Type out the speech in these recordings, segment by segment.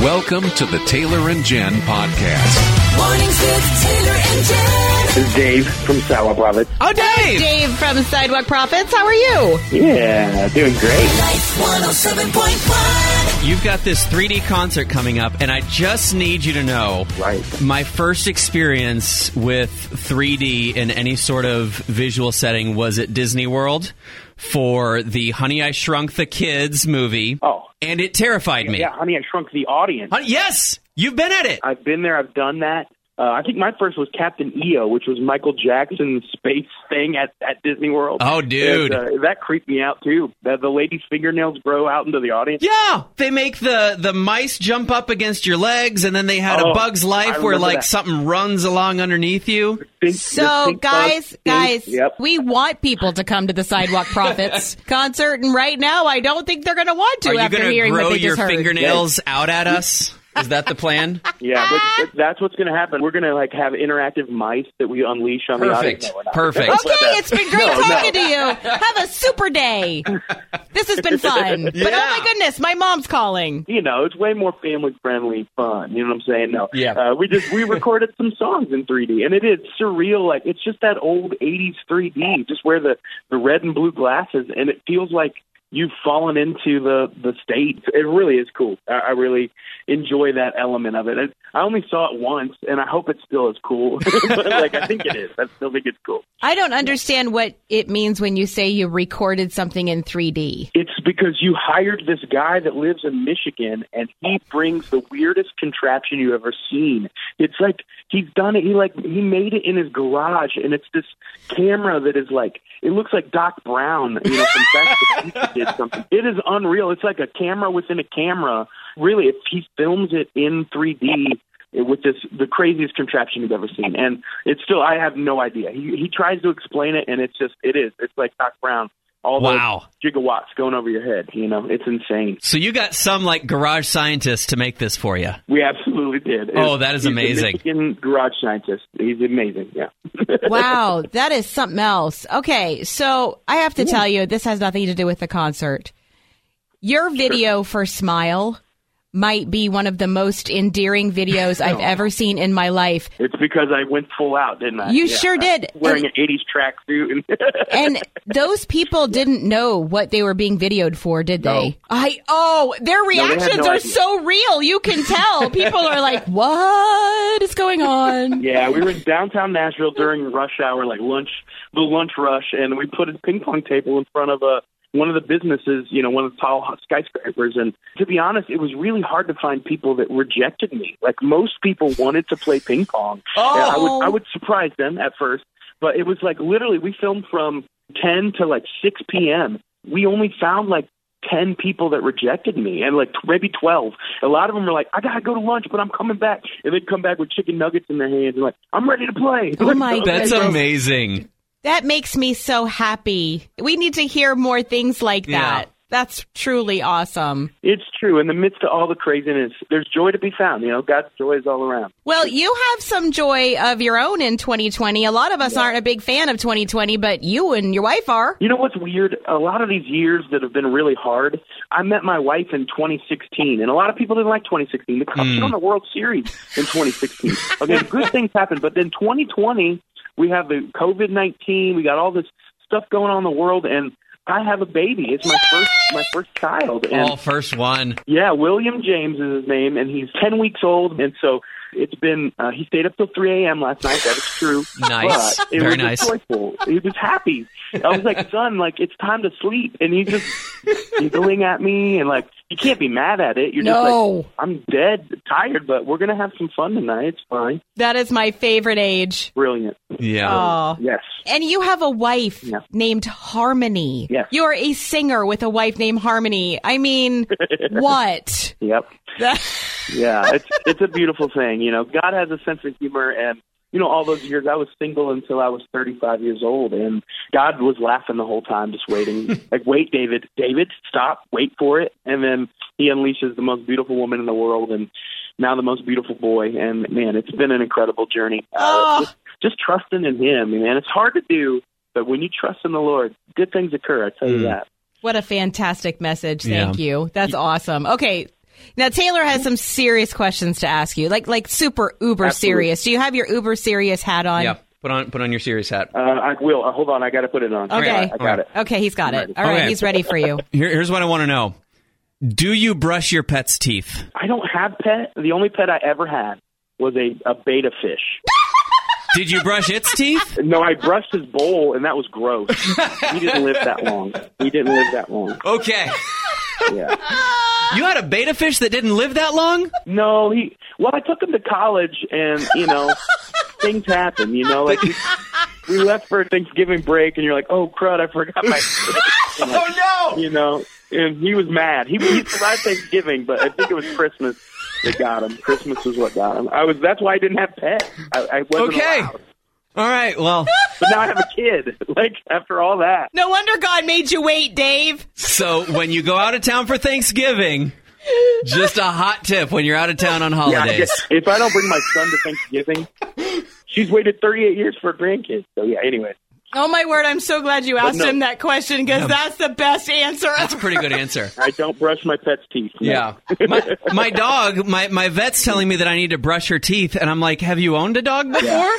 Welcome to the Taylor and Jen podcast. Mornings with Taylor and Jen. This is Dave from Sidewalk Prophets. Oh, Dave! Dave from Sidewalk Prophets. How are you? Yeah, doing great. Life 107.1. You've got this 3D concert coming up, and I just need you to know Right. my first experience with 3D in any sort of visual setting was at Disney World for the Honey I Shrunk the Kids movie. Oh. And it terrified me. Yeah, honey, I shrunk the audience. Honey- yes! You've been at it! I've been there. I've done that. Uh, I think my first was Captain EO, which was Michael Jackson's space thing at, at Disney World. Oh, dude. And, uh, that creeped me out too. The, the lady's fingernails grow out into the audience. Yeah, they make the the mice jump up against your legs, and then they had a Oh, Bug's I Life where like that. something runs along underneath you. Pink- the So, pink bug guys, guys, Yep. we want people to come to the Sidewalk Prophets concert, and right now, I don't think they're going to want to Are you after going to hearing grow what they your just heard. fingernails out at us? Is that the plan? Yeah, but, but that's what's going to happen. We're going to like have interactive mice that we unleash on the audience. Perfect. No. Perfect. Okay, it's been great No, no. talking to you. Have a super day. This has been fun. But oh my goodness, my mom's calling. you know, it's way more family friendly fun. You know what I'm saying? No. Yeah. Uh, we just we recorded some songs in 3D, and it is surreal. Like it's just that old 80s 3D. Just wear the the red and blue glasses, and it feels like you've fallen into the the state. It really is cool. I, I really enjoy that element of it. And I only saw it once, and I hope it's still as cool. but like I think it is. I still think it's cool. I don't understand what it means when you say you recorded something in 3D. It's because you hired this guy that lives in Michigan, and he brings the weirdest contraption you've ever seen. It's like he's done it. He like he made it in his garage, and it's this camera that is like it looks like Doc Brown, you know, from Back to the Future did something. It is unreal. It's like a camera within a camera. Really, if he films it in 3D with this the craziest contraption you've ever seen, and it's still I have no idea. He he tries to explain it, and it's just it is. It's like Doc Brown. All Wow. those gigawatts going over your head. You know, it's insane. So you got some like garage scientists to make this for you. We absolutely did. Oh, that is He's amazing. Michigan garage scientist. He's amazing. Yeah. Wow, that is something else. Okay, so I have to tell you, this has nothing to do with the concert. Your video for Smile might be one of the most endearing videos I've ever seen in my life. It's because I went full out, didn't I? You Yeah. sure did. Wearing And- an '80s tracksuit and. And those people didn't know what they were being videoed for, did they? No. I oh, their they reactions no are idea. so real. You can tell. People are like, "What is going on?" Yeah, we were in downtown Nashville during rush hour, like lunch, the lunch rush, and we put a ping pong table in front of a one of the businesses, you know, one of the tall skyscrapers. And to be honest, it was really hard to find people that rejected me. Like most people wanted to play ping pong. Oh. And I would oh. I would surprise them at first, but it was like literally we filmed from ten to like six p.m. We only found like. 10 people that rejected me and like maybe 12. A lot of them were like, I got to go to lunch, but I'm coming back. And they'd come back with chicken nuggets in their hands and like, I'm ready to play. Oh my That's goodness. amazing. That makes me so happy. We need to hear more things like Yeah. that. That's truly awesome. It's true. In the midst of all the craziness, there's joy to be found. You know, God's joy is all around. Well, you have some joy of your own in 2020. A lot of us aren't a big fan of 2020, but you and your wife are. You know what's weird? A lot of these years that have been really hard, I met my wife in 2016, and a lot of people didn't like 2016. The Cubs Hmm. won the World Series in 2016. Okay, good things happened, but then 2020, we have the COVID 19, we got all this stuff going on in the world, and I have a baby. It's my first my first child, and Oh, first one. Yeah, William James is his name, and he's 10 weeks old. And so it's been, uh, he stayed up till 3 a.m. last night. That is true. Nice. But it Very was nice. joyful. He was happy. I was like, son, like, it's time to sleep. And he's just giggling at me. And like, you can't be mad at it. You're just No. like, I'm dead, tired, but we're going to have some fun tonight. It's fine. That is my favorite age. Brilliant. Yeah. Oh. Yes. And you have a wife Yeah. named Harmony. Yes. You're a singer with a wife named Harmony. I mean, what? Yep. Yeah, it's it's a beautiful thing. You know, God has a sense of humor, and you know, all those years I was single until I was 35 years old, and God was laughing the whole time, just waiting. like, wait, David, David, stop, wait for it, and then He unleashes the most beautiful woman in the world, and now the most beautiful boy. And man, it's been an incredible journey. Uh, Oh. just, just trusting in Him, man. It's hard to do, but when you trust in the Lord, good things occur. I tell you that. What a fantastic message. Yeah. Thank you. That's awesome. Okay. Now Taylor has some serious questions to ask you, like like super uber Absolutely. serious. Do you have your uber serious hat on? Yeah. Put on put on your serious hat. Uh, I will. Uh, hold on, I got to put it on. Okay. I got it. Okay, he's got it. ready. All right, Okay. he's ready for you. Here, here's what I want to know. Do you brush your pet's teeth? I don't have pet. The only pet I ever had was a, a betta fish. Did you brush its teeth? No, I brushed his bowl, and that was gross. he didn't live that long. He didn't live that long. Okay. Yeah. You had a betta fish that didn't live that long? No, he. Well, I took him to college, and you know, things happen. You know, like we, we left for Thanksgiving break, and you're like, "Oh crud, I forgot my." Oh no! you know, and he was mad. He, he survived Thanksgiving, but I think it was Christmas that got him. Christmas was what got him. I was. That's why I didn't have pets. I, I wasn't Okay. allowed. All right. Well, But now I have a kid. Like after all that. No wonder God made you wait, Dave. so when you go out of town for Thanksgiving, just a hot tip when you're out of town on Yeah, I holidays. guess if I don't bring my son to Thanksgiving, she's waited 38 years for a grandkid. So yeah. Anyway. Oh my word! I'm so glad you asked no. him that question because that's the best answer. That's a pretty good answer. I don't brush my pet's teeth. No. Yeah. My, my dog, my, my vet's telling me that I need to brush her teeth, and I'm like, have you owned a dog before?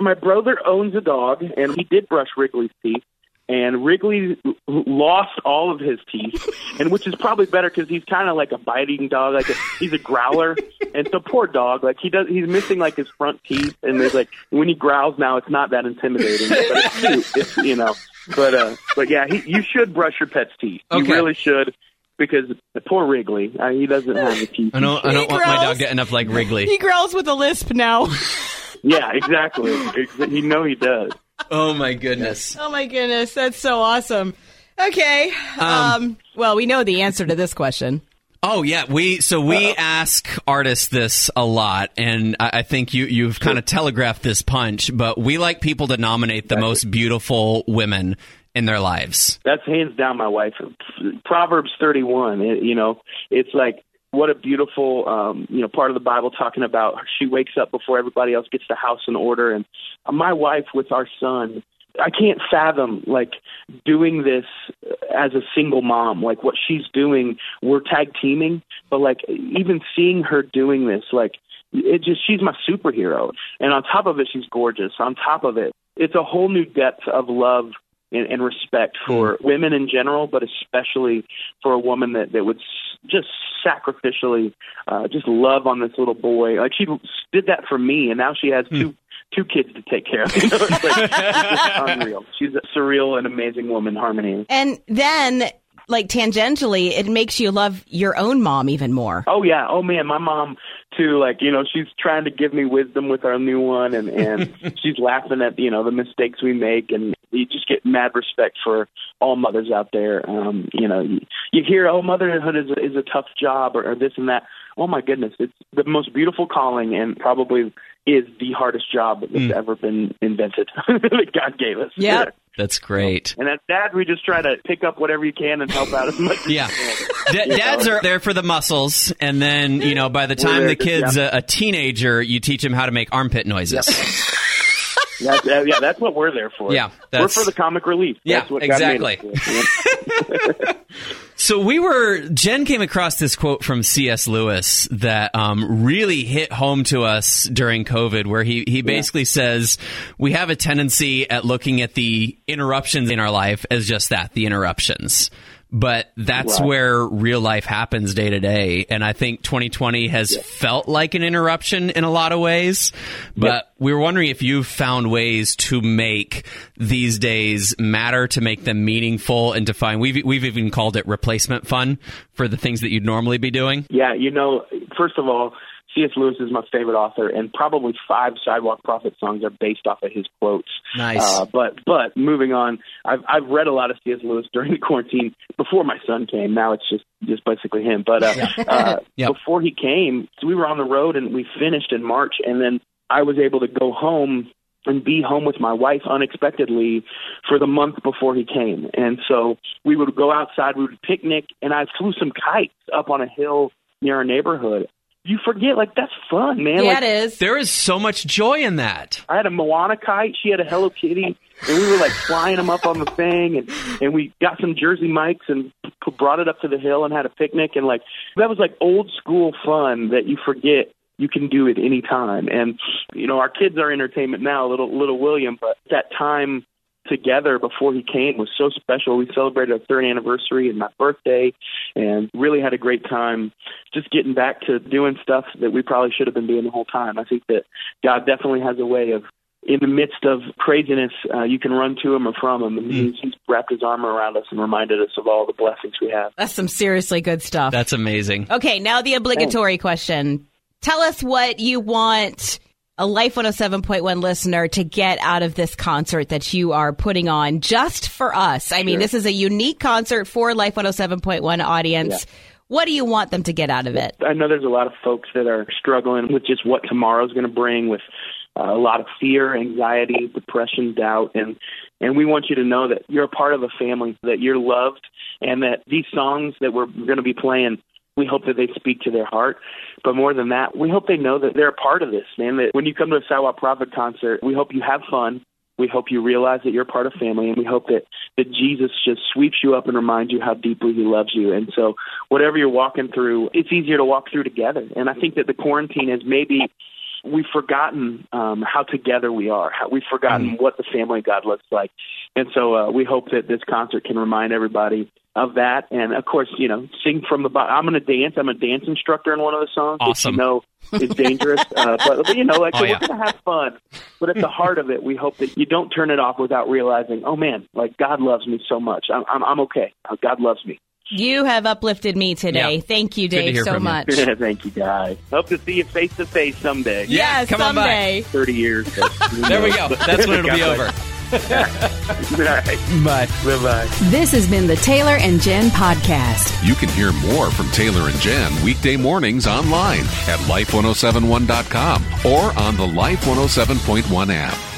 My brother owns a dog, and he did brush Wrigley's teeth. And Wrigley lost all of his teeth, and which is probably better because he's kind of like a bite-eating dog. Like a, he's a growler, and so poor dog. Like he does, he's missing like his front teeth, and there's like when he growls now, it's not that intimidating, but it's cute. It's you know, but uh, but yeah, he, you should brush your pet's teeth. You Okay. really should because the poor Wrigley, uh, he doesn't have the teeth. I don't, I don't He want my dog to end up like Wrigley. he growls with a lisp now. Yeah, exactly. Ex- You know he does. Oh my goodness. oh my goodness, that's so awesome. Okay. Um, well, we know the answer to this question. Oh yeah, we so we ask artists this a lot, and I, I think you you've kind of telegraphed this punch, but we like people to nominate the most beautiful women in their lives. That's hands down my wife. Proverbs 31, you know, it's like what a beautiful um, you know part of the Bible talking about she wakes up before everybody else gets the house in order. And my wife with our son I can't fathom like doing this as a single mom. Like what she's doing we're tag teaming but like even seeing her doing this like it just she's my superhero. And on top of it she's gorgeous. On top of it it's a whole new depth of love and, and respect for women in general, but especially for a woman that, that would just sacrificially uh, just love on this little boy. Like she did that for me, and now she has two two kids to take care of. You know, it's like it's just unreal. She's a surreal and amazing woman, Harmony. And then, like tangentially, it makes you love your own mom even more. Oh yeah. Oh man, my mom too. Like you know, she's trying to give me wisdom with our new one, and and she's laughing at you know the mistakes we make, and you just get mad respect for all mothers out there. Um, you know, you, you hear oh motherhood is a, is a tough job or, or this and that. Oh my goodness, it's the most beautiful calling, and probably is the hardest job that's ever been invented that God gave us. Yep. That's great. And as dad, we just try to pick up whatever you can and help out as much. as Yeah. you can. Da- dads are there for the muscles, and then you know by the time the to- kid's yeah. a, a teenager, you teach him how to make armpit noises. That's, uh, yeah, that's what we're there for. Yeah, we're for the comic relief. Yeah, that's what exactly. us for. Yep. So we were Jen came across this quote from C.S. Lewis that um, really hit home to us during COVID, where he he basically says we have a tendency at looking at the interruptions in our life as just that, the interruptions. But that's Right. where real life happens day to day, and I think 2020 has felt like an interruption in a lot of ways. But we were wondering if you've found ways to make these days matter, to make them meaningful, and to find. We've we've even called it replacement fun for the things that you'd normally be doing. Yeah, you know, first of all, C.S. Lewis is my favorite author, and probably five Sidewalk Prophet songs are based off of his quotes. Nice. Uh, but but moving on, I've I've read a lot of C.S. Lewis during the quarantine before my son came. Now it's just just basically him. But uh, uh, Yep. before he came, so we were on the road and we finished in March, and then I was able to go home and be home with my wife unexpectedly for the month before he came. And so we would go outside, we would picnic, and I flew some kites up on a hill near our neighborhood. You forget, like that's fun, man. Yeah, like, it is. There is so much joy in that. I had a Moana kite. She had a Hello Kitty. and we were like flying them up on the thing, and and we got some Jersey Mike's and p- brought it up to the hill and had a picnic, and like that was like old school fun that you forget you can do at any time. And you know, our kids are entertainment now, little little William, but that time together before he came was so special. We celebrated our third anniversary and my birthday and really had a great time just getting back to doing stuff that we probably should have been doing the whole time. I think that God definitely has a way of in the midst of craziness, uh, you can run to him or from him, and he's, he's wrapped his arm around us and reminded us of all the blessings we have. That's some seriously good stuff. That's amazing. Okay, now the obligatory question. Tell us what you want a Life 107.1 listener to get out of this concert that you are putting on just for us. I mean, Sure. this is a unique concert for Life 107.1 audience. What do you want them to get out of it? I know there's a lot of folks that are struggling with just what tomorrow's going to bring, with uh, a lot of fear, anxiety, depression, doubt, and and we want you to know that you're a part of a family, that you're loved, and that these songs that we're going to be playing, we hope that they speak to their heart. But more than that, we hope they know that they're a part of this, man. That when you come to a Sidewalk Prophet concert, we hope you have fun. We hope you realize that you're part of family, and we hope that, that Jesus just sweeps you up and reminds you how deeply He loves you. And so, whatever you're walking through, it's easier to walk through together. And I think that the quarantine has maybe we've forgotten um, how together we are. How, we've forgotten what the family of God looks like. And so, uh, we hope that this concert can remind everybody of that. And of course, you know, sing from the bottom. I'm going to dance. I'm a dance instructor in one of the songs. which, you know, it's dangerous. uh, but, but, you know, like, Oh, so yeah. we're going to have fun. But at the heart of it, we hope that you don't turn it off without realizing, oh man, like God loves me so much. I'm, I'm, I'm okay. Uh, God loves me. You have uplifted me today. Yeah. Thank you, Good to Dave, so from you. much. Thank you, guys. Hope to see you face to face someday. Yeah, yes, come on by. someday. 30 years. but who There we go. That's when it'll be over. All right. Bye. Bye bye. This has been the Taylor and Jen podcast. You can hear more from Taylor and Jen weekday mornings online at life1071.com or on the Life 107.1 app.